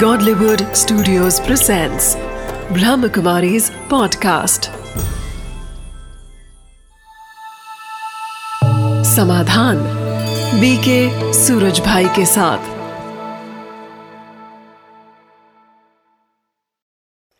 Godlywood Studios presents Brahmakumari's podcast. समाधान BK Suraj भाई के साथ।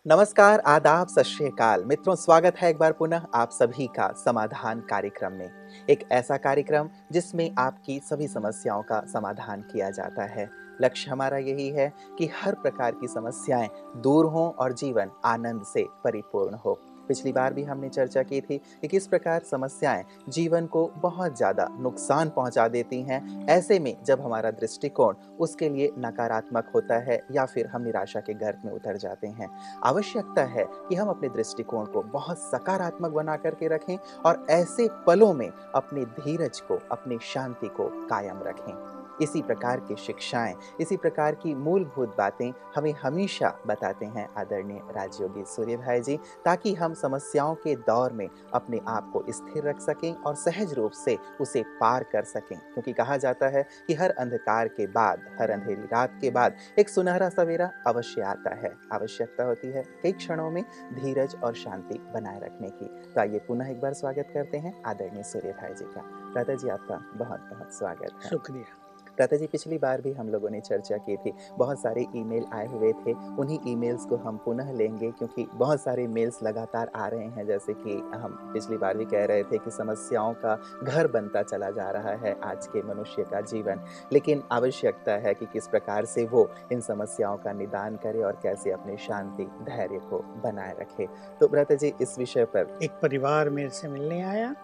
नमस्कार, आदाब, सत श्रीकाल मित्रों, स्वागत है एक बार पुनः आप सभी का समाधान कार्यक्रम में। एक ऐसा कार्यक्रम जिसमें आपकी सभी समस्याओं का समाधान किया जाता है। लक्ष्य हमारा यही है कि हर प्रकार की समस्याएँ दूर हों और जीवन आनंद से परिपूर्ण हो। पिछली बार भी हमने चर्चा की थी कि किस प्रकार समस्याएँ जीवन को बहुत ज़्यादा नुकसान पहुँचा देती हैं, ऐसे में जब हमारा दृष्टिकोण उसके लिए नकारात्मक होता है या फिर हम निराशा के गर्भ में उतर जाते हैं। आवश्यकता है कि हम अपने दृष्टिकोण को बहुत सकारात्मक बना करके रखें और ऐसे पलों में अपने धीरज को, अपनी शांति को कायम रखें। इसी प्रकार की शिक्षाएँ, इसी प्रकार की मूलभूत बातें हमें हमेशा बताते हैं आदरणीय राजयोगी सूर्य भाई जी, ताकि हम समस्याओं के दौर में अपने आप को स्थिर रख सकें और सहज रूप से उसे पार कर सकें। क्योंकि कहा जाता है कि हर अंधकार के बाद, हर अंधेरी रात के बाद एक सुनहरा सवेरा अवश्य आता है, आवश्यकता होती है कई क्षणों में धीरज और शांति बनाए रखने की। तो आइए पुनः एक बार स्वागत करते हैं आदरणीय सूर्य भाई जी का। दादा जी आपका बहुत बहुत स्वागत है। शुक्रिया। प्राता जी पिछली बार भी हम लोगों ने चर्चा की थी। बहुत सारे ईमेल आए हुए थे। उन्हीं ईमेल्स को हम पुनः लेंगे क्योंकि बहुत सारे मेल्स लगातार आ रहे हैं। जैसे कि हम पिछली बार भी कह रहे थे कि समस्याओं का घर बनता चला जा रहा है आज के मनुष्य का जीवन। लेकिन आवश्यकता है कि किस प्रकार से वो इन समस्याओं का निदान करे और कैसे अपनी शांति धैर्य को बनाए रखे। तो ब्रत जी इस विषय पर एक परिवार मेरे से मिलने आया।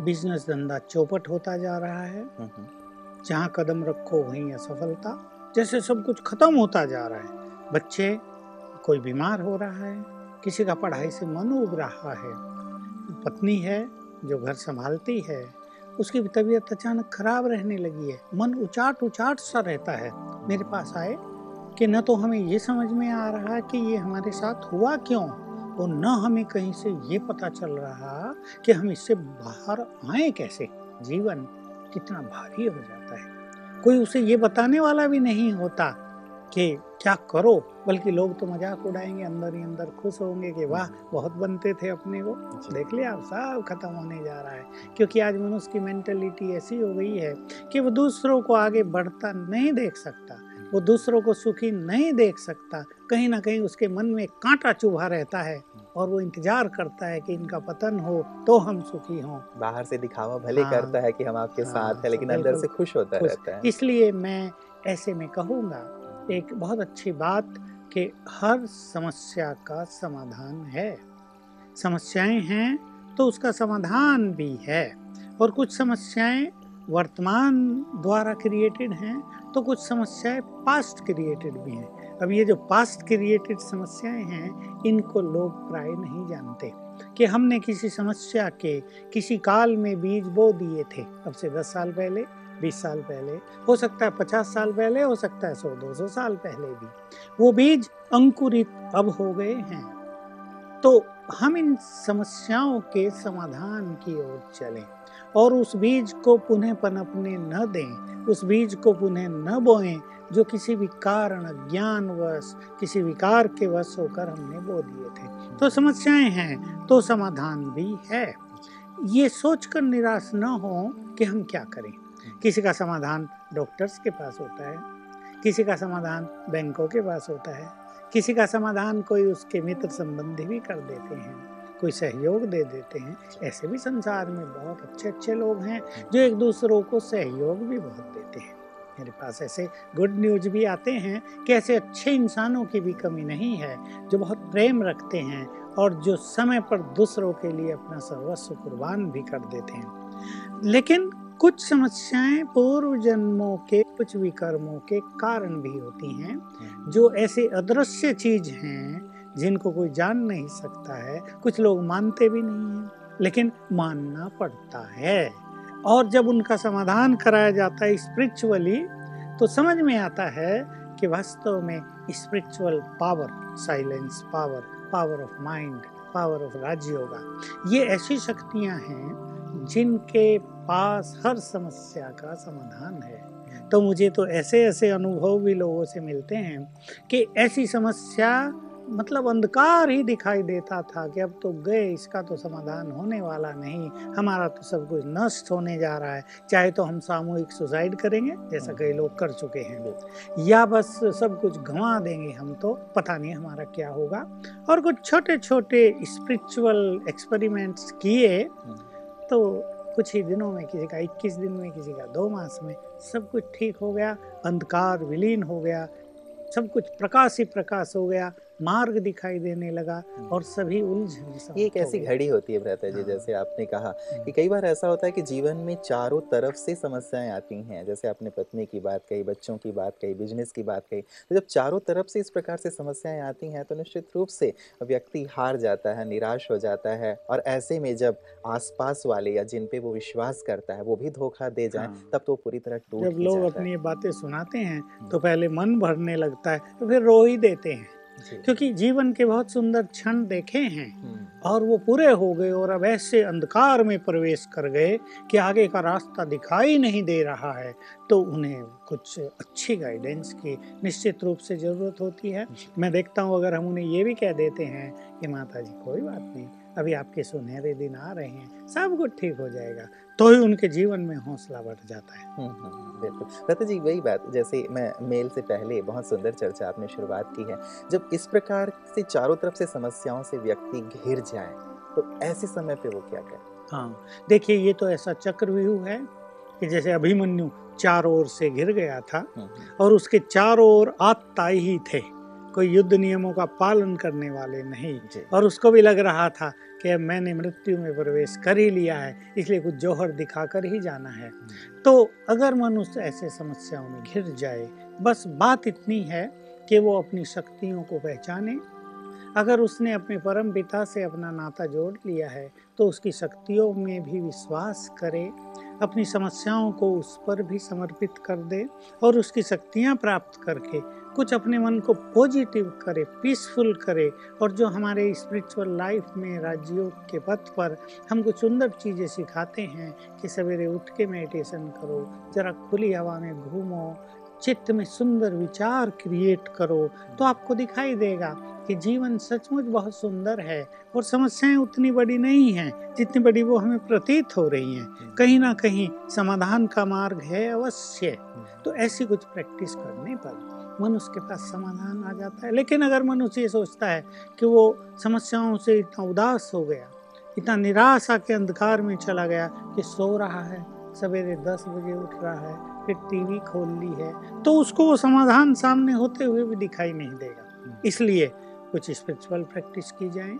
बिज़नेस धंधा चौपट होता जा रहा है। हम्म, हम्म। जहाँ कदम रखो वहीं असफलता। जैसे सब कुछ खत्म होता जा रहा है। बच्चे, कोई बीमार हो रहा है, किसी का पढ़ाई से मन उब रहा है। पत्नी है जो घर संभालती है, उसकी तबीयत अचानक खराब रहने लगी है। मन उचाट उचाट सा रहता है। मेरे पास आए कि न तो हमें ये समझ में आ रहा कि ये हमारे साथ हुआ क्यों, और न हमें कहीं से ये पता चल रहा कि हम इससे बाहर आए कैसे। जीवन कितना भारी हो जाता है। कोई उसे ये बताने वाला भी नहीं होता कि क्या करो बल्कि लोग तो मज़ाक उड़ाएँगे अंदर ही अंदर खुश होंगे कि वाह बहुत बनते थे अपने को देख लिया आप सब खत्म होने जा रहा है क्योंकि आज मनुष्य की मेंटेलिटी ऐसी हो गई है कि वो दूसरों को आगे बढ़ता नहीं देख सकता वो दूसरों को सुखी नहीं देख सकता कहीं ना कहीं उसके मन में कांटा चुभा रहता है। और वो इंतज़ार करता है कि इनका पतन हो तो हम सुखी हों। बाहर से दिखावा भले हाँ, करता है कि हम आपके हाँ, साथ हैं लेकिन अंदर से खुश होता खुश, रहता है। इसलिए मैं ऐसे में कहूँगा एक बहुत अच्छी बात कि हर समस्या का समाधान है। समस्याएँ हैं तो उसका समाधान भी है। और कुछ समस्याएँ वर्तमान द्वारा क्रिएटेड हैं तो कुछ समस्याएँ पास्ट क्रिएटेड भी हैं। अब ये जो पास्ट क्रिएटेड समस्याएँ हैं, इनको लोग प्राय नहीं जानते कि हमने किसी समस्या के किसी काल में बीज बो दिए थे। अब से दस साल पहले, बीस साल पहले, हो सकता है पचास साल पहले, हो सकता है सौ, दो सौ साल पहले भी। वो बीज अंकुरित अब हो गए हैं। तो हम इन समस्याओं के समाधान की ओर चलें। और उस बीज को पुनः पनपने न दें, उस बीज को पुनः न बोएँ, जो किसी भी कारण, ज्ञानवश, किसी विकार के वश होकर हमने बो दिए थे। तो समस्याएँ हैं तो समाधान भी है। ये सोचकर निराश न हो कि हम क्या करें। किसी का समाधान डॉक्टर्स के पास होता है, किसी का समाधान बैंकों के पास होता है, किसी का समाधान कोई उसके मित्र संबंधी भी कर देते हैं। कोई सहयोग दे देते हैं। ऐसे भी संसार में बहुत अच्छे अच्छे लोग हैं जो। एक दूसरों को सहयोग भी बहुत देते हैं। मेरे पास ऐसे गुड न्यूज़ भी आते हैं कि ऐसे अच्छे इंसानों की भी कमी नहीं है जो बहुत प्रेम रखते हैं और जो समय पर दूसरों के लिए अपना सर्वस्व कुर्बान भी कर देते हैं। लेकिन कुछ समस्याएँ पूर्व जन्मों के कुछ विकर्मों के कारण भी होती हैं जो ऐसे अदृश्य चीज़ हैं जिनको कोई जान नहीं सकता है, कुछ लोग मानते भी नहीं हैं, लेकिन मानना पड़ता है। और जब उनका समाधान कराया जाता है स्पिरिचुअली तो समझ में आता है कि वास्तव में spiritual power silence power power of mind power of Rajyoga ये ऐसी शक्तियाँ हैं जिनके पास हर समस्या का समाधान है। तो मुझे तो ऐसे ऐसे अनुभव भी लोगों से मिलते हैं कि ऐसी समस्या मतलब अंधकार ही दिखाई देता था कि अब तो गए इसका तो समाधान होने वाला नहीं। हमारा तो सब कुछ नष्ट होने जा रहा है। चाहे तो हम सामूहिक सुसाइड करेंगे जैसा कई लोग कर चुके हैं। या बस सब कुछ गंवा देंगे हम तो पता नहीं हमारा क्या होगा। और कुछ छोटे छोटे स्पिरिचुअल एक्सपेरिमेंट्स किए तो कुछ ही दिनों में किसी का 21 दिन में किसी का दो मास में सब कुछ ठीक हो गया अंधकार विलीन हो गया सब कुछ प्रकाश ही प्रकाश हो गया। मार्ग दिखाई देने लगा हम्म। और सभी उलझन ये एक ऐसी घड़ी होती है भ्राता जी हाँ। जैसे आपने कहा हम्म। कि कई बार ऐसा होता है कि जीवन में चारों तरफ़ से समस्याएँ आती हैं जैसे आपने पत्नी की बात कही बच्चों की बात कही बिज़नेस की बात कही तो जब चारों तरफ़ से इस प्रकार से समस्याएँ आती हैं तो निश्चित रूप से व्यक्ति हार जाता है निराश हो जाता है और ऐसे में जब आसपास वाले या जिन पे वो विश्वास करता है वो भी धोखा दे जाए हाँ। तब तो पूरी तरह टूट जब लोग अपनी बातें सुनाते हैं तो पहले मन भरने लगता है तो फिर रो ही देते हैं। क्योंकि जीवन के बहुत सुंदर क्षण देखे हैं हम्म, और वो पूरे हो गए और अब ऐसे अंधकार में प्रवेश कर गए कि आगे का रास्ता दिखाई नहीं दे रहा है तो उन्हें कुछ अच्छी गाइडेंस की निश्चित रूप से ज़रूरत होती है। मैं देखता हूँ अगर हम उन्हें ये भी कह देते हैं कि माता जी कोई बात नहीं। अभी आपके सुनहरे दिन आ रहे हैं सब कुछ ठीक हो जाएगा तो ही उनके जीवन में हौसला बढ़ जाता है। हम्म, हम्म, हम्म, बिल्कुल। रता जी वही बात जैसे मैं मेल से पहले बहुत सुंदर चर्चा आपने शुरुआत की है जब इस प्रकार से चारों तरफ़ से समस्याओं से व्यक्ति घिर जाए तो ऐसे समय पे वो क्या करे हाँ देखिए ये तो ऐसा चक्रव्यूह है कि जैसे अभिमन्यु चारों ओर से घिर गया था और उसके चारों ओर आताई ही थे। कोई युद्ध नियमों का पालन करने वाले नहीं। और उसको भी लग रहा था कि मैंने मृत्यु में प्रवेश कर ही लिया है इसलिए कुछ जौहर दिखाकर ही जाना है। तो अगर मनुष्य ऐसे समस्याओं में घिर जाए बस बात इतनी है कि वो अपनी शक्तियों को पहचाने। अगर उसने अपने परम पिता से अपना नाता जोड़ लिया है तो उसकी शक्तियों में भी विश्वास करे। अपनी समस्याओं को उस पर भी समर्पित कर दे और उसकी शक्तियाँ प्राप्त करके कुछ अपने मन को पॉजिटिव करे पीसफुल करे और जो हमारे स्पिरिचुअल लाइफ में राजयोग के पथ पर हम कुछ सुंदर चीज़ें सिखाते हैं कि सवेरे उठ के मेडिटेशन करो, जरा खुली हवा में घूमो, चित्त में सुंदर विचार क्रिएट करो तो आपको दिखाई देगा कि जीवन सचमुच बहुत सुंदर है और समस्याएँ उतनी बड़ी नहीं हैं जितनी बड़ी वो हमें प्रतीत हो रही हैं। कहीं ना कहीं समाधान का मार्ग है अवश्य। तो ऐसी कुछ प्रैक्टिस करने पर मनुष्य के पास समाधान आ जाता है। लेकिन अगर मनुष्य ये सोचता है कि वो समस्याओं से इतना उदास हो गया इतना निराशा के अंधकार में चला गया कि सो रहा है सवेरे दस बजे उठ रहा है फिर टीवी खोल ली है तो उसको वो समाधान सामने होते हुए भी दिखाई नहीं देगा। इसलिए कुछ स्पिरिचुअल प्रैक्टिस की जाए,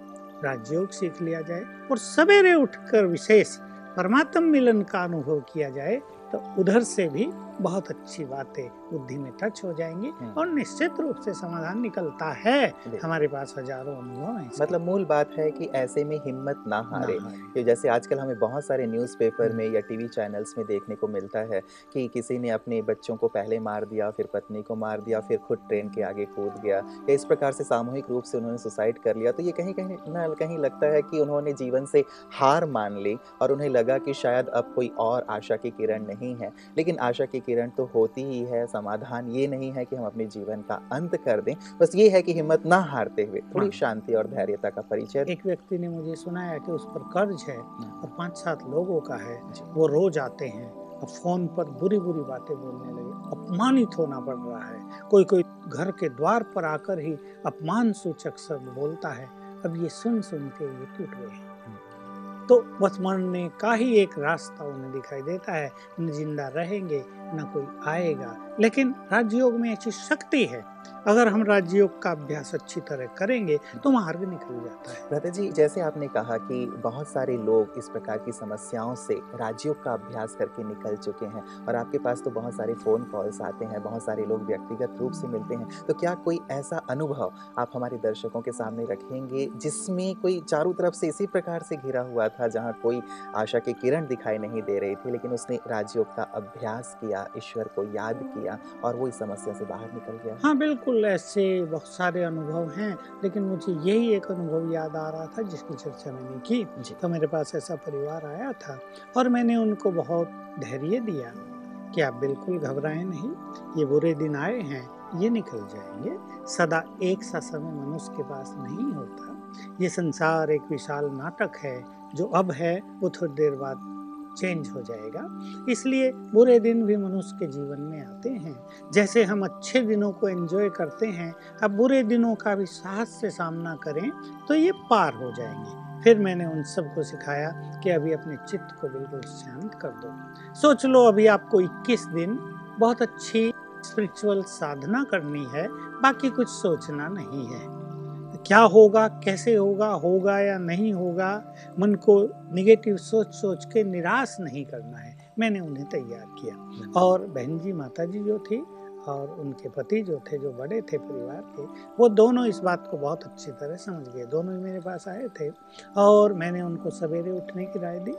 राजयोग सीख लिया जाए और सवेरे उठकर विशेष परमात्म मिलन का अनुभव किया जाए तो उधर से भी बहुत अच्छी बातें बुद्धि में टच हो जाएँगी हम्म। और निश्चित रूप से समाधान निकलता है। हमारे पास हज़ारों अनुभव हैं मतलब मूल बात है कि ऐसे में हिम्मत ना हारे। हारे। कि जैसे आजकल हमें बहुत सारे न्यूज़पेपर में या टीवी चैनल्स में देखने को मिलता है कि किसी ने अपने बच्चों को पहले मार दिया फिर पत्नी को मार दिया फिर खुद ट्रेन के आगे कूद गया। या इस प्रकार से सामूहिक रूप से उन्होंने सुसाइड कर लिया। तो ये कहीं कहीं ना कहीं लगता है कि उन्होंने जीवन से हार मान ली और उन्हें लगा कि शायद अब कोई और आशा की किरण नहीं है। लेकिन आशा की किरण तो होती ही है समाधान ये नहीं है कि हम अपने जीवन का अंत कर दें। बस ये है कि हिम्मत ना हारते हुए थोड़ी हाँ। शांति और धैर्यता का परिचय एक व्यक्ति ने मुझे सुनाया कि उस पर कर्ज है और पाँच सात लोगों का है वो रोज आते हैं। अब फ़ोन पर बुरी बुरी बातें बोलने लगे। अपमानित होना पड़ रहा है। कोई कोई घर के द्वार पर आकर ही अपमान सूचक शब्द बोलता है। अब ये सुन सुन के ये टूट गए। तो बस मरने का ही एक रास्ता उन्हें दिखाई देता है। ज़िंदा रहेंगे न कोई आएगा। लेकिन राजयोग में ऐसी शक्ति है, अगर हम राजयोग का अभ्यास अच्छी तरह करेंगे तो मार्ग निकल जाता है। भ्राता जी, जैसे आपने कहा कि बहुत सारे लोग इस प्रकार की समस्याओं से राजयोग का अभ्यास करके निकल चुके हैं और आपके पास तो बहुत सारे फ़ोन कॉल्स आते हैं, बहुत सारे लोग व्यक्तिगत रूप से मिलते हैं तो क्या कोई ऐसा अनुभव आप हमारे दर्शकों के सामने रखेंगे जिसमें कोई चारों तरफ़ से इसी प्रकार से घिरा हुआ था, जहाँ कोई आशा की किरण दिखाई नहीं दे रही थी, लेकिन उसने राजयोग का अभ्यास किया, ईश्वर को याद किया? और वो इस समस्या से बाहर निकल गया। हाँ बिल्कुल ऐसे बहुत सारे अनुभव हैं लेकिन मुझे यही एक अनुभव याद आ रहा था जिसकी चर्चा मैंने की। तो मेरे पास ऐसा परिवार आया था और मैंने उनको बहुत धैर्य दिया कि आप बिल्कुल घबराएँ नहीं ये बुरे दिन आए हैं ये निकल जाएँगे सदा एक सा समय मनुष्य के पास नहीं होता। ये संसार एक विशाल नाटक है जो अब है वो थोड़ी देर बाद चेंज हो जाएगा। इसलिए बुरे दिन भी मनुष्य के जीवन में आते हैं। जैसे हम अच्छे दिनों को एंजॉय करते हैं, अब बुरे दिनों का भी साहस से सामना करें तो ये पार हो जाएँगे। फिर मैंने उन सबको सिखाया कि अभी अपने चित्त को बिल्कुल शांत कर दो। सोच लो, अभी आपको 21 दिन बहुत अच्छी स्पिरिचुअल साधना करनी है, बाकी कुछ सोचना नहीं है। क्या होगा, कैसे होगा होगा या नहीं होगा, मन को निगेटिव सोच सोच के निराश नहीं करना है। मैंने उन्हें तैयार किया। और बहन जी, माता जी जो थी और उनके पति जो थे, जो बड़े थे, परिवार के, वो दोनों इस बात को बहुत अच्छी तरह समझ गए। दोनों ही मेरे पास आए थे और मैंने उनको सवेरे उठने की राय दी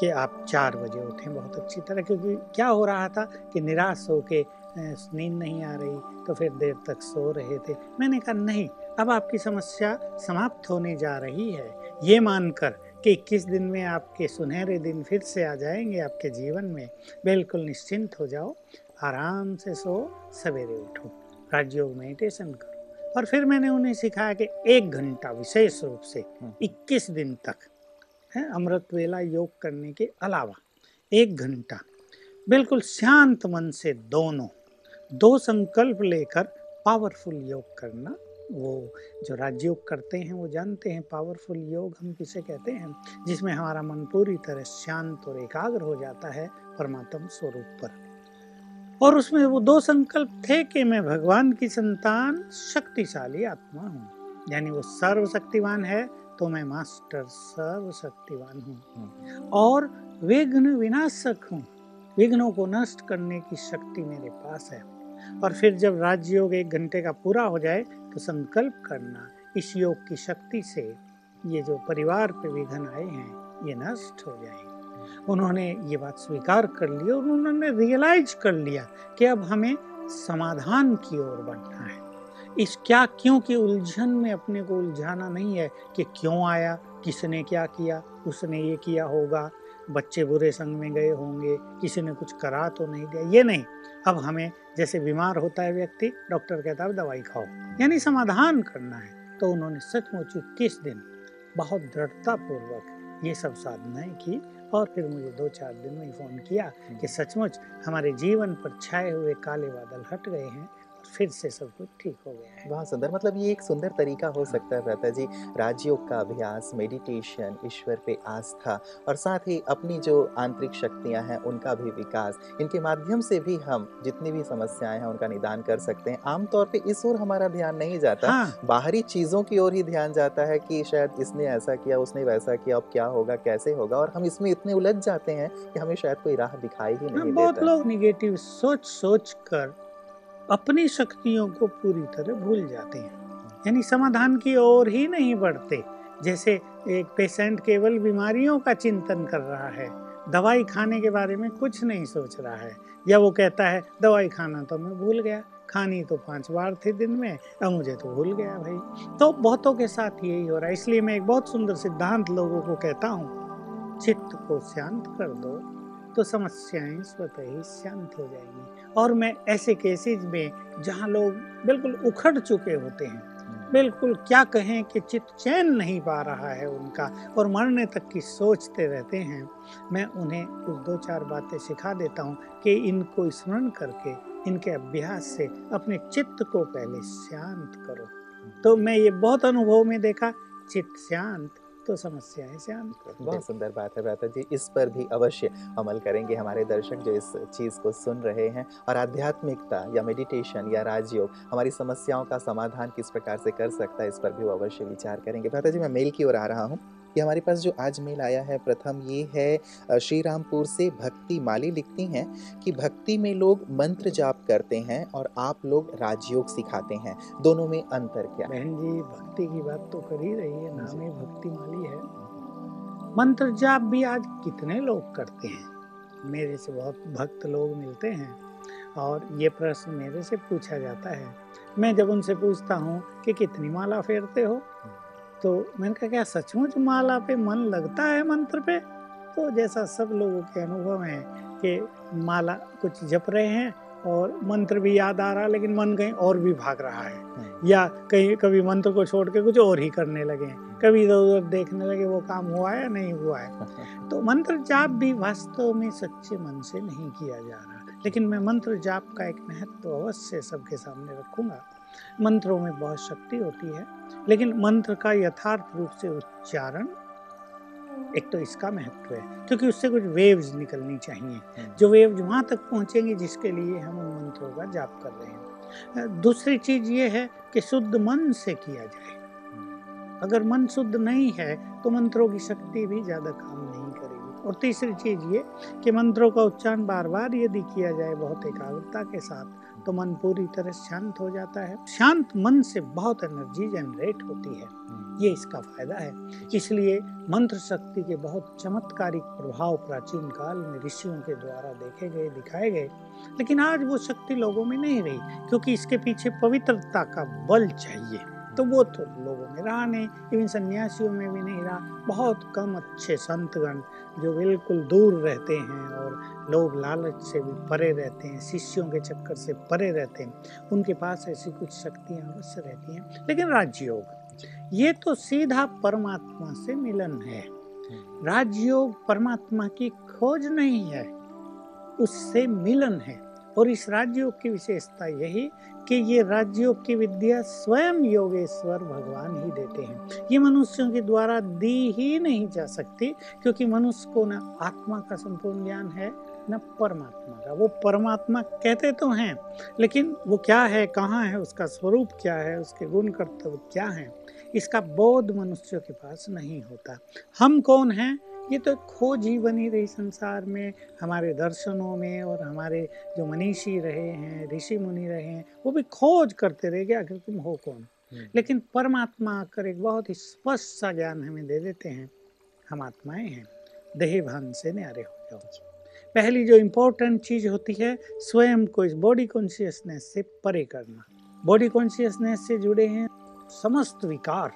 कि आप चार बजे उठें बहुत अच्छी तरह, क्योंकि क्या हो रहा था कि निराश हो के नींद नहीं आ रही तो फिर देर तक सो रहे थे। मैंने कहा, नहीं अब आपकी समस्या समाप्त होने जा रही है। ये मानकर कि इक्कीस दिन में आपके सुनहरे दिन फिर से आ जाएँगे आपके जीवन में। बिल्कुल निश्चिंत हो जाओ आराम से सो सवेरे उठो। राजयोग मेडिटेशन करो। और फिर मैंने उन्हें सिखाया कि एक घंटा विशेष रूप से 21 हम्म। दिन तक है अमृत वेला योग करने के अलावा एक घंटा। बिल्कुल शांत मन से दोनों दो संकल्प लेकर पावरफुल योग करना वो जो राजयोग करते हैं, वो जानते हैं पावरफुल योग हम किसे कहते हैं, जिसमें हमारा मन पूरी तरह शांत और एकाग्र हो जाता है परमात्म स्वरूप पर। और उसमें वो दो संकल्प थे कि मैं भगवान की संतान शक्तिशाली आत्मा हूँ। यानी वो सर्वशक्तिवान है तो मैं मास्टर सर्वशक्तिवान हूँ। और विघ्न विनाशक हूँ। विघ्नों को नष्ट करने की शक्ति मेरे पास है। और फिर जब राजयोग एक घंटे का पूरा हो जाए तो संकल्प करना इस योग की शक्ति से ये जो परिवार पे विघन आए हैं, ये नष्ट हो जाएँगे। उन्होंने ये बात स्वीकार कर ली और उन्होंने रियलाइज़ कर लिया कि अब हमें समाधान की ओर बढ़ना है। इस क्या, क्यों की उलझन में अपने को उलझाना नहीं है कि क्यों आया, किसने क्या किया, उसने ये किया होगा, बच्चे बुरे संग में गए होंगे, किसी ने कुछ करा तो नहीं दिया ये नहीं। अब हमें जैसे बीमार होता है व्यक्ति डॉक्टर कहता है दवाई खाओ। यानी समाधान करना है। तो उन्होंने सचमुच किस दिन बहुत दृढ़ता पूर्वक ये सब साधनाएँ की और फिर मुझे दो चार दिन में फ़ोन किया कि सचमुच हमारे जीवन पर छाए हुए काले बादल हट गए हैं। फिर से सब कुछ ठीक हो गया है। बहुत सुंदर मतलब ये एक सुंदर तरीका हो सकता है भ्राता जी राजयोग का अभ्यास मेडिटेशन ईश्वर पे आस्था और साथ ही अपनी जो आंतरिक शक्तियाँ हैं उनका भी विकास। इनके माध्यम से भी हम जितनी भी समस्याएँ हैं उनका निदान कर सकते हैं। आमतौर पर इस ओर हमारा ध्यान नहीं जाता। हाँ। बाहरी चीज़ों की ओर ही ध्यान जाता है कि शायद इसने ऐसा किया उसने वैसा किया अब क्या होगा कैसे होगा? और हम इसमें इतने उलझ जाते हैं कि हमें शायद कोई राह दिखाई ही नहीं हाँ, बहुत लोग निगेटिव सोच सोच कर अपनी शक्तियों को पूरी तरह भूल जाते हैं। यानी समाधान की ओर ही नहीं बढ़ते। जैसे एक पेशेंट केवल बीमारियों का चिंतन कर रहा है। दवाई खाने के बारे में कुछ नहीं सोच रहा है। या वो कहता है, दवाई खाना तो मैं भूल गया। खानी तो पाँच बार थी दिन में, अब मुझे तो भूल गया भाई। तो बहुतों के साथ यही हो रहा है। इसलिए मैं एक बहुत सुंदर सिद्धांत लोगों को कहता हूँ, चित्त को शांत कर दो तो समस्याएँ स्वतः ही शांत हो जाएँगी। और मैं ऐसे केसेस में जहाँ लोग बिल्कुल उखड़ चुके होते हैं हम्म। बिल्कुल क्या कहें कि चित चैन नहीं पा रहा है उनका और मरने तक की सोचते रहते हैं मैं उन्हें कुछ दो चार बातें सिखा देता हूँ कि इनको स्मरण करके इनके अभ्यास से अपने चित्त को पहले शांत करो हम्म। तो मैं ये बहुत अनुभव में देखा चित्त शांत तो समस्याएँ है श्याम बहुत सुंदर बात है भ्राता जी इस पर भी अवश्य अमल करेंगे हमारे दर्शक जो इस चीज़ को सुन रहे हैं। और आध्यात्मिकता या मेडिटेशन या राजयोग हमारी समस्याओं का समाधान किस प्रकार से कर सकता है इस पर भी वो अवश्य विचार करेंगे। भ्राता जी मैं मेल की ओर आ रहा हूँ। ये हमारे पास जो आज मेल आया है प्रथम ये है श्री रामपुर से भक्ति माली लिखती हैं कि भक्ति में लोग मंत्र जाप करते हैं और आप लोग राजयोग सिखाते हैं। दोनों में अंतर क्या? बहन जी भक्ति की बात तो कर ही रही है नाम ही भक्ति माली है। मंत्र जाप भी आज कितने लोग करते हैं? मेरे से बहुत भक्त लोग मिलते हैं और ये प्रश्न मेरे से पूछा जाता है। मैं जब उनसे पूछता हूँ कि कितनी माला फेरते हो? तो मैंने कहा क्या सचमुच माला पे मन लगता है मंत्र पे? तो जैसा सब लोगों के अनुभव है कि माला कुछ जप रहे हैं और मंत्र भी याद आ रहा है लेकिन मन कहीं और भी भाग रहा है। हम्म, या कहीं कभी मंत्र को छोड़ के कुछ और ही करने लगे हैं। कभी इधर उधर देखने लगे वो काम हुआ है या नहीं हुआ है। तो मंत्र जाप भी वास्तव में सच्चे मन से नहीं किया जा रहा। लेकिन मैं मंत्र जाप का एक महत्व तो अवश्य सबके सामने रखूँगा। मंत्रों में बहुत शक्ति होती है लेकिन मंत्र का यथार्थ रूप से उच्चारण एक तो इसका महत्व है क्योंकि उससे कुछ वेव्स निकलनी चाहिए। हम्म, जो वेव्स वहाँ तक पहुँचेंगी जिसके लिए हम उन मंत्रों का जाप कर रहे हैं। दूसरी चीज़ ये है कि शुद्ध मन से किया जाए। अगर मन शुद्ध नहीं है तो मंत्रों की शक्ति भी ज़्यादा काम नहीं करेगी। और तीसरी चीज़ ये कि मंत्रों का उच्चारण बार बार यदि किया जाए बहुत एकाग्रता के साथ तो मन पूरी तरह शांत हो जाता है। शांत मन से बहुत एनर्जी जनरेट होती है। हम्म, ये इसका फ़ायदा है। इसलिए मंत्र शक्ति के बहुत चमत्कारिक प्रभाव प्राचीन काल में ऋषियों के द्वारा देखे गए दिखाए गए। लेकिन आज वो शक्ति लोगों में नहीं रही क्योंकि इसके पीछे पवित्रता का बल चाहिए। तो वो तो लोगों में रहा नहीं इवन सन्यासियों में भी नहीं रहा। बहुत कम अच्छे संतगण जो बिल्कुल दूर रहते हैं और लोग लालच से भी परे रहते हैं शिष्यों के चक्कर से परे रहते हैं उनके पास ऐसी कुछ शक्तियाँ अवश्य रहती हैं। लेकिन राजयोग ये तो सीधा परमात्मा से मिलन है। राजयोग परमात्मा की खोज नहीं है उससे मिलन है। और इस राजयोग की विशेषता यही कि ये राजयोग की विद्या स्वयं योगेश्वर भगवान ही देते हैं। ये मनुष्यों के द्वारा दी ही नहीं जा सकती क्योंकि मनुष्य को न आत्मा का संपूर्ण ज्ञान है, न परमात्मा का। वो परमात्मा कहते तो हैं, लेकिन वो क्या है, कहाँ है, उसका स्वरूप क्या है, उसके गुण कर्तव्य क्या है, इसका बोध मनुष्यों के पास नहीं होता। हम कौन हैं? ये तो एक खोज ही बनी रही संसार में हमारे दर्शनों में और हमारे जो मनीषी रहे हैं ऋषि मुनि रहे हैं वो भी खोज करते रहे कि आखिर तुम हो कौन? हम्म, लेकिन परमात्मा आकर एक बहुत ही स्पष्ट सा ज्ञान हमें दे देते हैं हम आत्माएँ हैं देह भान से न्यारे हो जाओ। पहली जो इम्पोर्टेंट चीज़ होती है स्वयं को इस बॉडी कॉन्शियसनेस से परे करना। बॉडी कॉन्शियसनेस से जुड़े हैं समस्त विकार।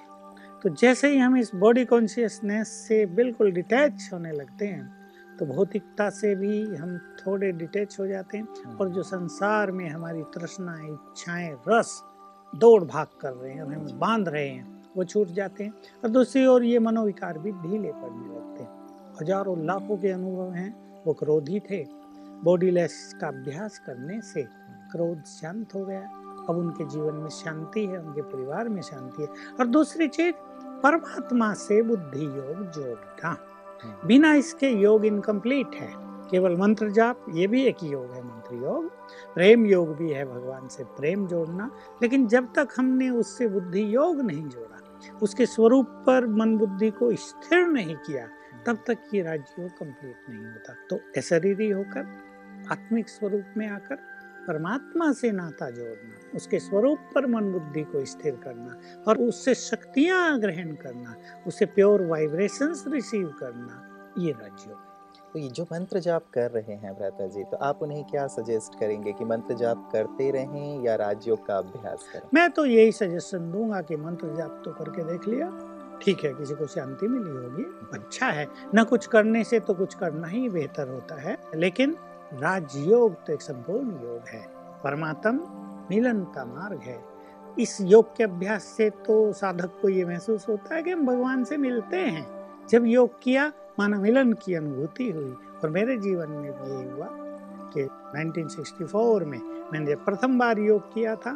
तो जैसे ही हम इस बॉडी कॉन्शियसनेस से बिल्कुल डिटैच होने लगते हैं तो भौतिकता से भी हम थोड़े डिटैच हो जाते हैं और जो संसार में हमारी तृष्णा इच्छाएँ रस दौड़ भाग कर रहे हैं और हमें बाँध रहे हैं वो छूट जाते हैं और दूसरी ओर ये मनोविकार भी ढीले पड़ने लगते हैं। हज़ारों लाखों के अनुभव हैं वो क्रोधी थे। बॉडीलेस का अभ्यास करने से क्रोध शांत हो गया। अब उनके जीवन में शांति है उनके परिवार में शांति है। और दूसरी चीज़ परमात्मा से बुद्धि योग जोड़ना बिना इसके योग इनकम्प्लीट है। केवल मंत्र जाप ये भी एक योग है मंत्र योग। प्रेम योग भी है भगवान से प्रेम जोड़ना। लेकिन जब तक हमने उससे बुद्धि योग नहीं जोड़ा उसके स्वरूप पर मन बुद्धि को स्थिर नहीं किया तब तक ये राजयोग कंप्लीट नहीं होता। तो अशरीरी होकर आत्मिक स्वरूप में आकर परमात्मा से नाता जोड़ना उसके स्वरूप पर मन बुद्धि को स्थिर करना और उससे शक्तियाँ ग्रहण करना उससे प्योर वाइब्रेशंस रिसीव करना ये राजयोग तो ये जो मंत्र जाप कर रहे हैं भ्राता जी तो आप उन्हें क्या सजेस्ट करेंगे कि मंत्र जाप करते रहें या राजयोग का अभ्यास करें? मैं तो यही सजेशन दूँगा कि मंत्र जाप तो करके देख लिया। ठीक है किसी को शांति मिली होगी अच्छा है। न कुछ करने से तो कुछ करना ही बेहतर होता है लेकिन राजयोग तो एक संपूर्ण योग है। परमात्म मिलन का मार्ग है। इस योग के अभ्यास से तो साधक को ये महसूस होता है कि हम भगवान से मिलते हैं। जब योग किया माना मिलन की अनुभूति हुई और मेरे जीवन में भी यही हुआ कि 1964 में मैंने जब प्रथम बार योग किया था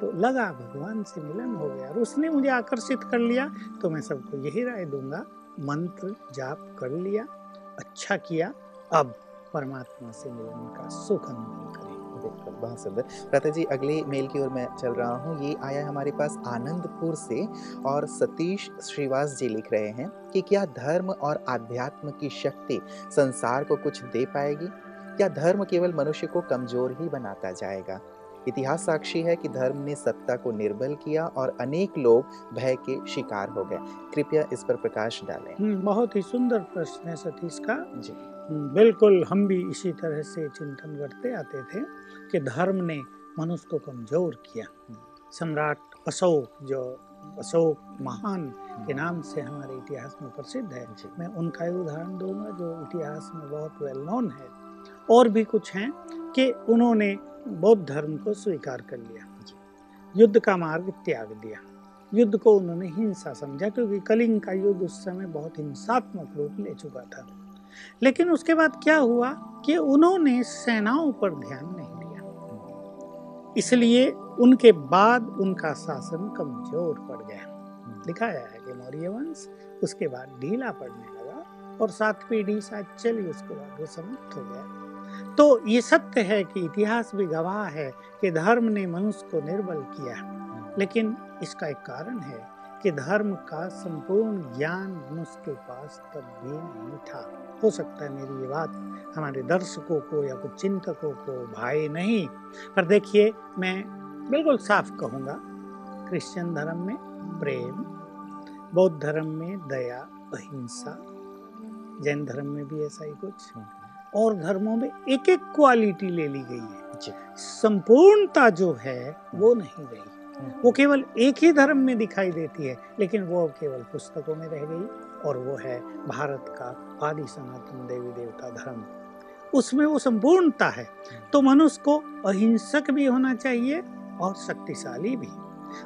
तो लगा भगवान से मिलन हो गया और उसने मुझे आकर्षित कर लिया तो मैं सबको यही राय दूँगा, मंत्र जाप कर लिया अच्छा किया, अब परमात्मा से मिलने का सुख अनुभव करें। बिल्कुल बहुत सुंदर। प्रता जी, अगले मेल की ओर मैं चल रहा हूँ। ये आया हमारे पास आनंदपुर से और सतीश श्रीवास जी लिख रहे हैं कि क्या धर्म और आध्यात्म की शक्ति संसार को कुछ दे पाएगी? क्या धर्म केवल मनुष्य को कमज़ोर ही बनाता जाएगा? इतिहास साक्षी है कि धर्म ने सत्ता को निर्बल किया और अनेक लोग भय के शिकार हो गए। कृपया इस पर प्रकाश डालें। हम्म, बहुत ही सुंदर प्रश्न है सतीश का। जी। हम्म, बिल्कुल हम भी इसी तरह से चिंतन करते आते थे कि धर्म ने मनुष्य को कमज़ोर किया। सम्राट अशोक जो अशोक महान के नाम से हमारे इतिहास में प्रसिद्ध है मैं उनका ही उदाहरण दूँगा जो इतिहास में बहुत वेल नोन है। और भी कुछ हैं कि उन्होंने बौद्ध धर्म को स्वीकार कर लिया। युद्ध का मार्ग त्याग दिया। युद्ध को उन्होंने हिंसा समझा, क्योंकि कलिंग का युद्ध उस समय बहुत हिंसात्मक रूप ले चुका था। लेकिन उसके बाद क्या हुआ कि उन्होंने सेनाओं पर ध्यान नहीं दिया। इसलिए उनके बाद उनका शासन कमज़ोर पड़ गया। दिखाया है कि मौर्य वंश उसके बाद ढीला पड़ने लगा और सात पीढ़ी शायद चली उसके बाद वो समाप्त हो गया। तो ये सत्य है कि इतिहास भी गवाह है कि धर्म ने मनुष्य को निर्बल किया। लेकिन इसका एक कारण है कि धर्म का संपूर्ण ज्ञान मनुष्य के पास तब भी नहीं था। हो सकता है मेरी ये बात हमारे दर्शकों को या कुछ चिंतकों को भाई नहीं, पर देखिए मैं बिल्कुल साफ़ कहूँगा, क्रिश्चियन धर्म में प्रेम, बौद्ध धर्म में दया, अहिंसा, जैन धर्म में भी ऐसा ही कुछ। और धर्मों में एक एक क्वालिटी ले ली गई है। संपूर्णता जो है वो नहीं रही। हम्म। वो केवल एक ही धर्म में दिखाई देती है लेकिन वो अब केवल पुस्तकों में रह गई और वो है भारत का आदि सनातन देवी देवता धर्म। उसमें वो संपूर्णता है। तो मनुष्य को अहिंसक भी होना चाहिए और शक्तिशाली भी।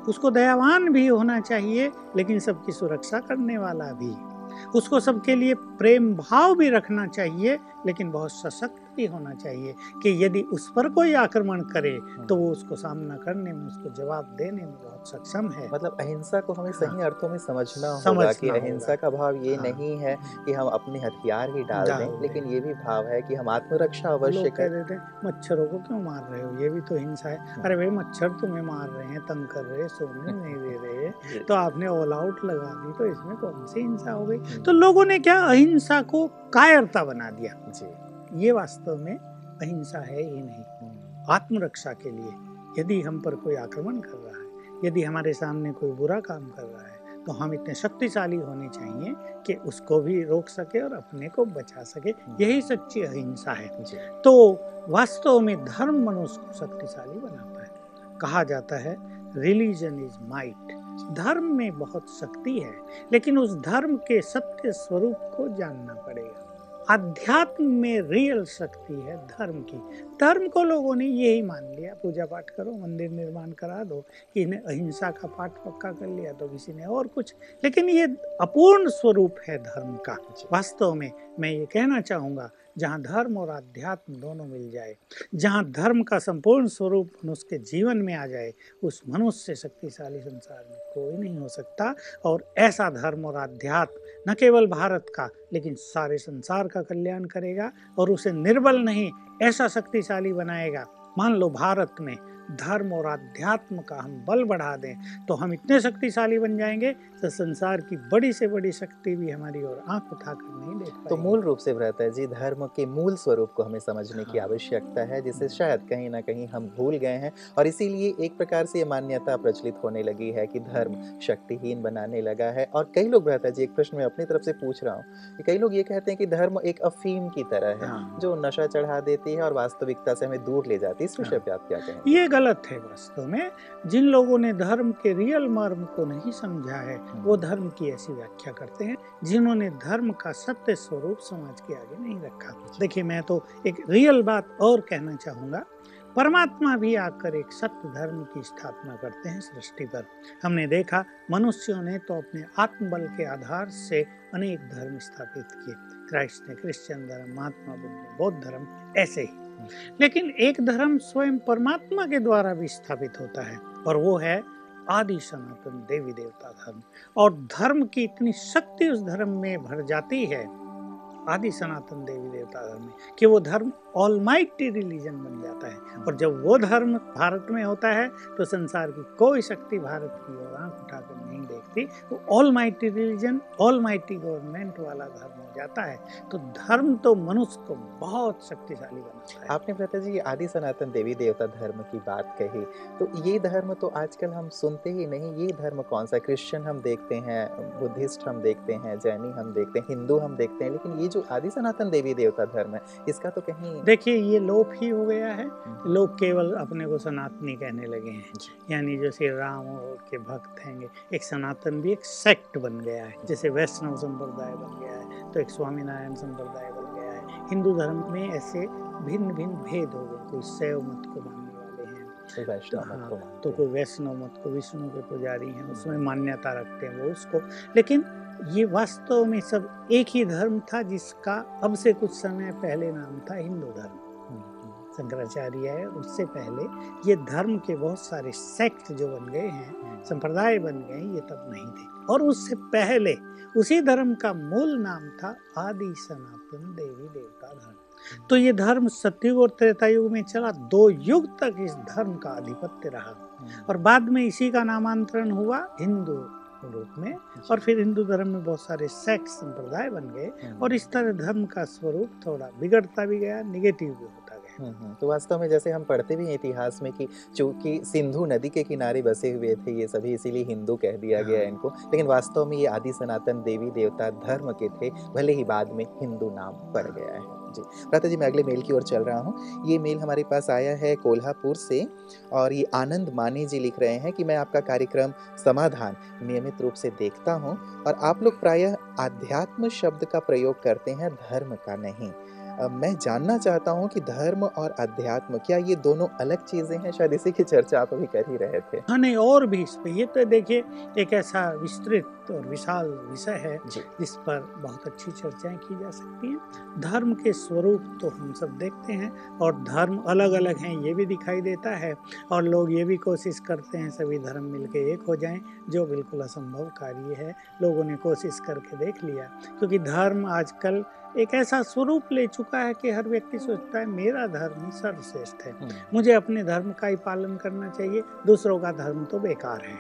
उसको दयावान भी होना चाहिए लेकिन सबकी सुरक्षा करने वाला भी। उसको सबके लिए प्रेम भाव भी रखना चाहिए लेकिन बहुत सशक्त भी होना चाहिए कि यदि उस पर कोई आक्रमण करे तो वो उसको सामना करने में उसको जवाब देने में बहुत सक्षम है। मतलब अहिंसा को हमें सही हाँ, अर्थों में समझना होगा कि अहिंसा का भाव ये हाँ, नहीं है कि हम अपने हथियार ही डाल दें लेकिन ये भी भाव है कि हम आत्मरक्षा अवश्य कह देते मच्छरों को क्यों मार रहे हो? ये भी तो हिंसा है। हाँ। अरे भाई मच्छर तुम्हें मार रहे हैं तंग कर रहे सोने नहीं दे रहे। तो आपने ऑल आउट लगा दी तो इसमें कौन सी हिंसा हो गई? तो लोगों ने क्या अहिंसा को कायरता बना दिया? जी। ये वास्तव में अहिंसा है ही नहीं। हम्म। आत्मरक्षा के लिए यदि हम पर कोई आक्रमण कर रहा है यदि हमारे सामने कोई बुरा काम कर रहा है तो हम इतने शक्तिशाली होने चाहिए कि उसको भी रोक सके और अपने को बचा सके। हम्म। यही सच्ची अहिंसा है। तो वास्तव में धर्म मनुष्य को शक्तिशाली बनाता है। कहा जाता है रिलीजन इज़ माइट धर्म में बहुत शक्ति है लेकिन उस धर्म के सत्य स्वरूप को जानना पड़ेगा। अध्यात्म में रियल शक्ति है धर्म की। धर्म को लोगों ने यही मान लिया पूजा पाठ करो मंदिर निर्माण करा दो कि इन्हें अहिंसा का पाठ पक्का कर लिया तो किसी ने और कुछ। लेकिन ये अपूर्ण स्वरूप है धर्म का। वास्तव में मैं ये कहना चाहूँगा जहाँ धर्म और अध्यात्म दोनों मिल जाए, जहाँ धर्म का संपूर्ण स्वरूप मनुष्य के जीवन में आ जाए, उस मनुष्य शक्तिशाली संसार में कोई नहीं हो सकता। और ऐसा धर्म और अध्यात्म न केवल भारत का, लेकिन सारे संसार का कल्याण करेगा और उसे निर्बल नहीं, ऐसा शक्तिशाली बनाएगा। मान लो भारत में धर्म और अध्यात्म का हम बल बढ़ा दें तो हम इतने शक्तिशाली बन जाएँगे तो संसार की बड़ी से बड़ी शक्ति भी हमारी ओर आँख उठाकर नहीं देख तो मूल रूप से रहता है जी धर्म के मूल स्वरूप को हमें समझने हाँ। की आवश्यकता है जिसे शायद कहीं ना कहीं हम भूल गए हैं और इसीलिए एक प्रकार से ये मान्यता प्रचलित होने लगी है कि धर्म शक्तिहीन बनाने लगा है और कई लोग रहता जी एक प्रश्न मैं अपनी तरफ़ से पूछ रहा हूँ कि कई लोग ये कहते हैं कि धर्म एक अफीम की तरह है हाँ। जो नशा चढ़ा देती है और वास्तविकता से हमें दूर ले जाती है इस विषय हाँ। पे आप क्या कहें ये गलत है वास्तव में। जिन लोगों ने धर्म के रियल मर्म को नहीं समझा है वो हम्म। धर्म की ऐसी व्याख्या करते हैं जिन्होंने धर्म का सत्य स्वरूप समाज के आगे नहीं रखा। देखिए मैं तो एक रियल बात और कहना चाहूँगा। परमात्मा भी आकर एक सत्य धर्म की स्थापना करते हैं सृष्टि पर। हमने देखा मनुष्यों ने तो अपने आत्मबल के आधार से अनेक धर्म स्थापित किए। क्राइस्ट ने क्रिश्चियन धर्म महात्मा बुद्ध ने बौद्ध धर्म ऐसे ही। लेकिन एक धर्म स्वयं परमात्मा के द्वारा भी स्थापित होता है, और वो है आदि सनातन देवी देवता धर्म। और धर्म की इतनी शक्ति उस धर्म में भर जाती है आदि सनातन देवी देवता धर्म में, कि वो धर्म ऑलमाइटी रिलीजन बन जाता है। और जब वो धर्म भारत में होता है तो संसार की कोई शक्ति भारत की ओर आँख उठाकर नहीं देखती। वो all mighty religion all mighty government वाला धर्म हो जाता है। तो धर्म तो मनुष्य को बहुत शक्तिशाली बनाता है। आपने प्रता जी, आदि सनातन देवी देवता धर्म की बात कही तो ये धर्म तो आजकल हम सुनते ही नहीं। ये धर्म कौन सा? क्रिश्चियन हम देखते हैं, बुद्धिस्ट हम देखते हैं, जैनी हम देखते हैं, हिंदू हम देखते हैं, लेकिन ये जो आदि सनातन देवी देवता धर्म है इसका तो कहीं देखिए ये लोप ही हो गया है। हम्म। लोग केवल अपने को सनातनी कहने लगे हैं। यानी जो श्री राम के भक्त हैं एक सनातन भी एक सेक्ट बन गया है जैसे वैष्णव संप्रदाय बन गया है तो एक स्वामीनारायण संप्रदाय बन गया है। हिंदू धर्म में ऐसे भिन्न भिन्न भेद हो गए कोई शैव मत को मानने वाले हैं। हाँ, तो कोई वैष्णव मत को विष्णु के पुजारी हैं उसमें मान्यता रखते हैं वो उसको। लेकिन ये वास्तव में सब एक ही धर्म था जिसका अब से कुछ समय पहले नाम था हिंदू धर्म। शंकराचार्य है, उससे पहले ये धर्म के बहुत सारे सेक्ट जो बन गए हैं, संप्रदाय बन गए ये तब नहीं थे। और उससे पहले, उसी धर्म का मूल नाम था आदि सनातन देवी देवता धर्म। तो ये धर्म सतयुग और त्रेता युग में चला, दो युग तक इस धर्म का आधिपत्य रहा। और बाद में इसी का नामांतरण हुआ हिंदू रूप में। और फिर हिंदू धर्म में बहुत सारे सेक्ट संप्रदाय बन गए। हम्म, और इस तरह धर्म का स्वरूप थोड़ा बिगड़ता भी गया निगेटिव भी होता गया। हम्म, हम्म, तो वास्तव में जैसे हम पढ़ते भी हैं इतिहास में कि चूँकि सिंधु नदी के किनारे बसे हुए थे ये सभी इसीलिए हिंदू कह दिया गया हाँ। इनको। लेकिन वास्तव में ये आदि सनातन देवी देवता धर्म के थे भले ही बाद में हिंदू नाम पड़ गया है। जी। प्राता जी, मैं अगले मेल की ओर चल रहा हूँ। ये मेल हमारे पास आया है कोल्हापुर से और ये आनंद माने जी लिख रहे हैं कि मैं आपका कार्यक्रम समाधान नियमित रूप से देखता हूँ और आप लोग प्रायः आध्यात्म शब्द का प्रयोग करते हैं, धर्म का नहीं। मैं जानना चाहता हूँ कि धर्म और अध्यात्म क्या ये दोनों अलग चीज़ें हैं? शायद इसी की चर्चा आप अभी कर ही रहे थे। हाँ नहीं, और भी इस पे। ये तो देखिए, एक ऐसा विस्तृत और विशाल विषय है जिस पर बहुत अच्छी चर्चाएँ की जा सकती हैं। धर्म के स्वरूप तो हम सब देखते हैं और धर्म अलग अलग हैं ये भी दिखाई देता है। और लोग ये भी कोशिश करते हैं सभी धर्म मिलके एक हो जाएँ जो बिल्कुल असंभव कार्य है। लोगों ने कोशिश करके देख लिया। क्योंकि धर्म आजकल एक ऐसा स्वरूप ले चुका है कि हर व्यक्ति सोचता है मेरा धर्म ही सर्वश्रेष्ठ है। हम्म, मुझे अपने धर्म का ही पालन करना चाहिए दूसरों का धर्म तो बेकार है।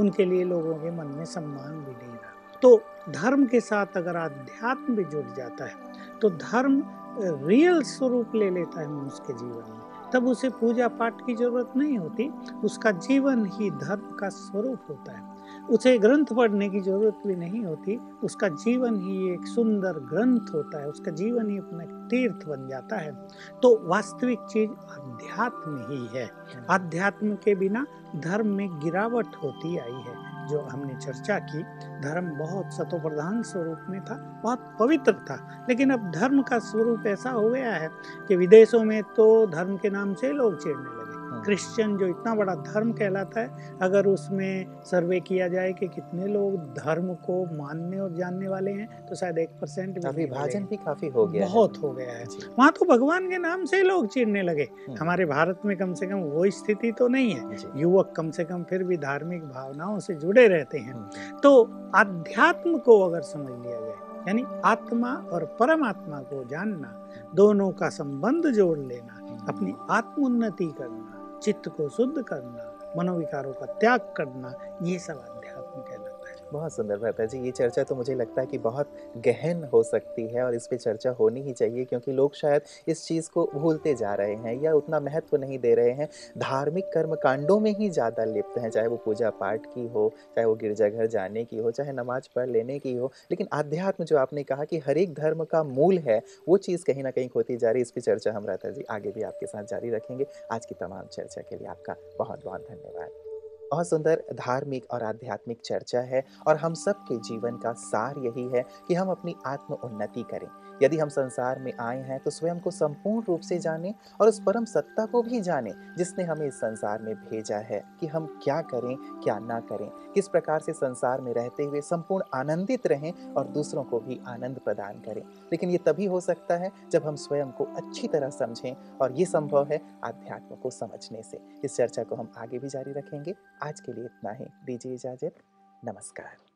उनके लिए लोगों के मन में सम्मान तो धर्म के साथ अगर आध्यात्म भी जुड़ जाता है तो धर्म रियल स्वरूप ले लेता है मनुष्य के जीवन में। तब उसे पूजा पाठ की ज़रूरत नहीं होती, उसका जीवन ही धर्म का स्वरूप होता है। उसे ग्रंथ पढ़ने की ज़रूरत भी नहीं होती, उसका जीवन ही एक सुंदर ग्रंथ होता है, उसका जीवन ही अपना तीर्थ बन जाता है। तो वास्तविक चीज़ अध्यात्म ही है। अध्यात्म के बिना धर्म में गिरावट होती आई है। जो हमने चर्चा की, धर्म बहुत सतोप्रधान स्वरूप में था, बहुत पवित्र था। लेकिन अब धर्म का स्वरूप ऐसा हो गया है कि विदेशों में तो धर्म के नाम से लोग छेड़ने क्रिश्चियन जो इतना बड़ा धर्म कहलाता है अगर उसमें सर्वे किया जाए कि कितने लोग धर्म को मानने और जानने वाले हैं तो शायद एक परसेंट विभाजन भी काफ़ी हो गया बहुत हो गया है। वहाँ तो भगवान के नाम से लोग चिढ़ने लगे। हम्म, हमारे भारत में कम से कम वो स्थिति तो नहीं है। युवक कम से कम फिर भी धार्मिक भावनाओं से जुड़े रहते हैं। हम्म, तो अध्यात्म को अगर समझ लिया जाए यानी आत्मा और परमात्मा को जानना दोनों का संबंध जोड़ लेना अपनी आत्मोन्नति करना चित्त को शुद्ध करना मनोविकारों का त्याग करना ये सब बहुत सुंदर भ्राता जी। ये चर्चा तो मुझे लगता है कि बहुत गहन हो सकती है और इस पर चर्चा होनी ही चाहिए क्योंकि लोग शायद इस चीज़ को भूलते जा रहे हैं या उतना महत्व नहीं दे रहे हैं। धार्मिक कर्म कांडों में ही ज़्यादा लिप्त हैं, चाहे वो पूजा पाठ की हो, चाहे वो गिरजाघर जाने की हो, चाहे नमाज़ पढ़ लेने की हो। लेकिन आध्यात्म जो आपने कहा कि हर एक धर्म का मूल है, वो चीज़ कहीं ना कहीं खोती जा रही है। इस पर चर्चा हम रहता जी। आगे भी आपके साथ जारी रखेंगे। आज की तमाम चर्चा के लिए आपका बहुत बहुत धन्यवाद। बहुत सुंदर धार्मिक और आध्यात्मिक चर्चा है और हम सब के जीवन का सार यही है कि हम अपनी आत्म उन्नति करें। यदि हम संसार में आए हैं तो स्वयं को संपूर्ण रूप से जानें और उस परम सत्ता को भी जानें, जिसने हमें इस संसार में भेजा है कि हम क्या करें, क्या ना करें, किस प्रकार से संसार में रहते हुए संपूर्ण आनंदित रहें और दूसरों को भी आनंद प्रदान करें। लेकिन ये तभी हो सकता है जब हम स्वयं को अच्छी तरह समझें और ये संभव है आध्यात्म को समझने से। इस चर्चा को हम आगे भी जारी रखेंगे। आज के लिए इतना ही। दीजिए इजाज़त। नमस्कार।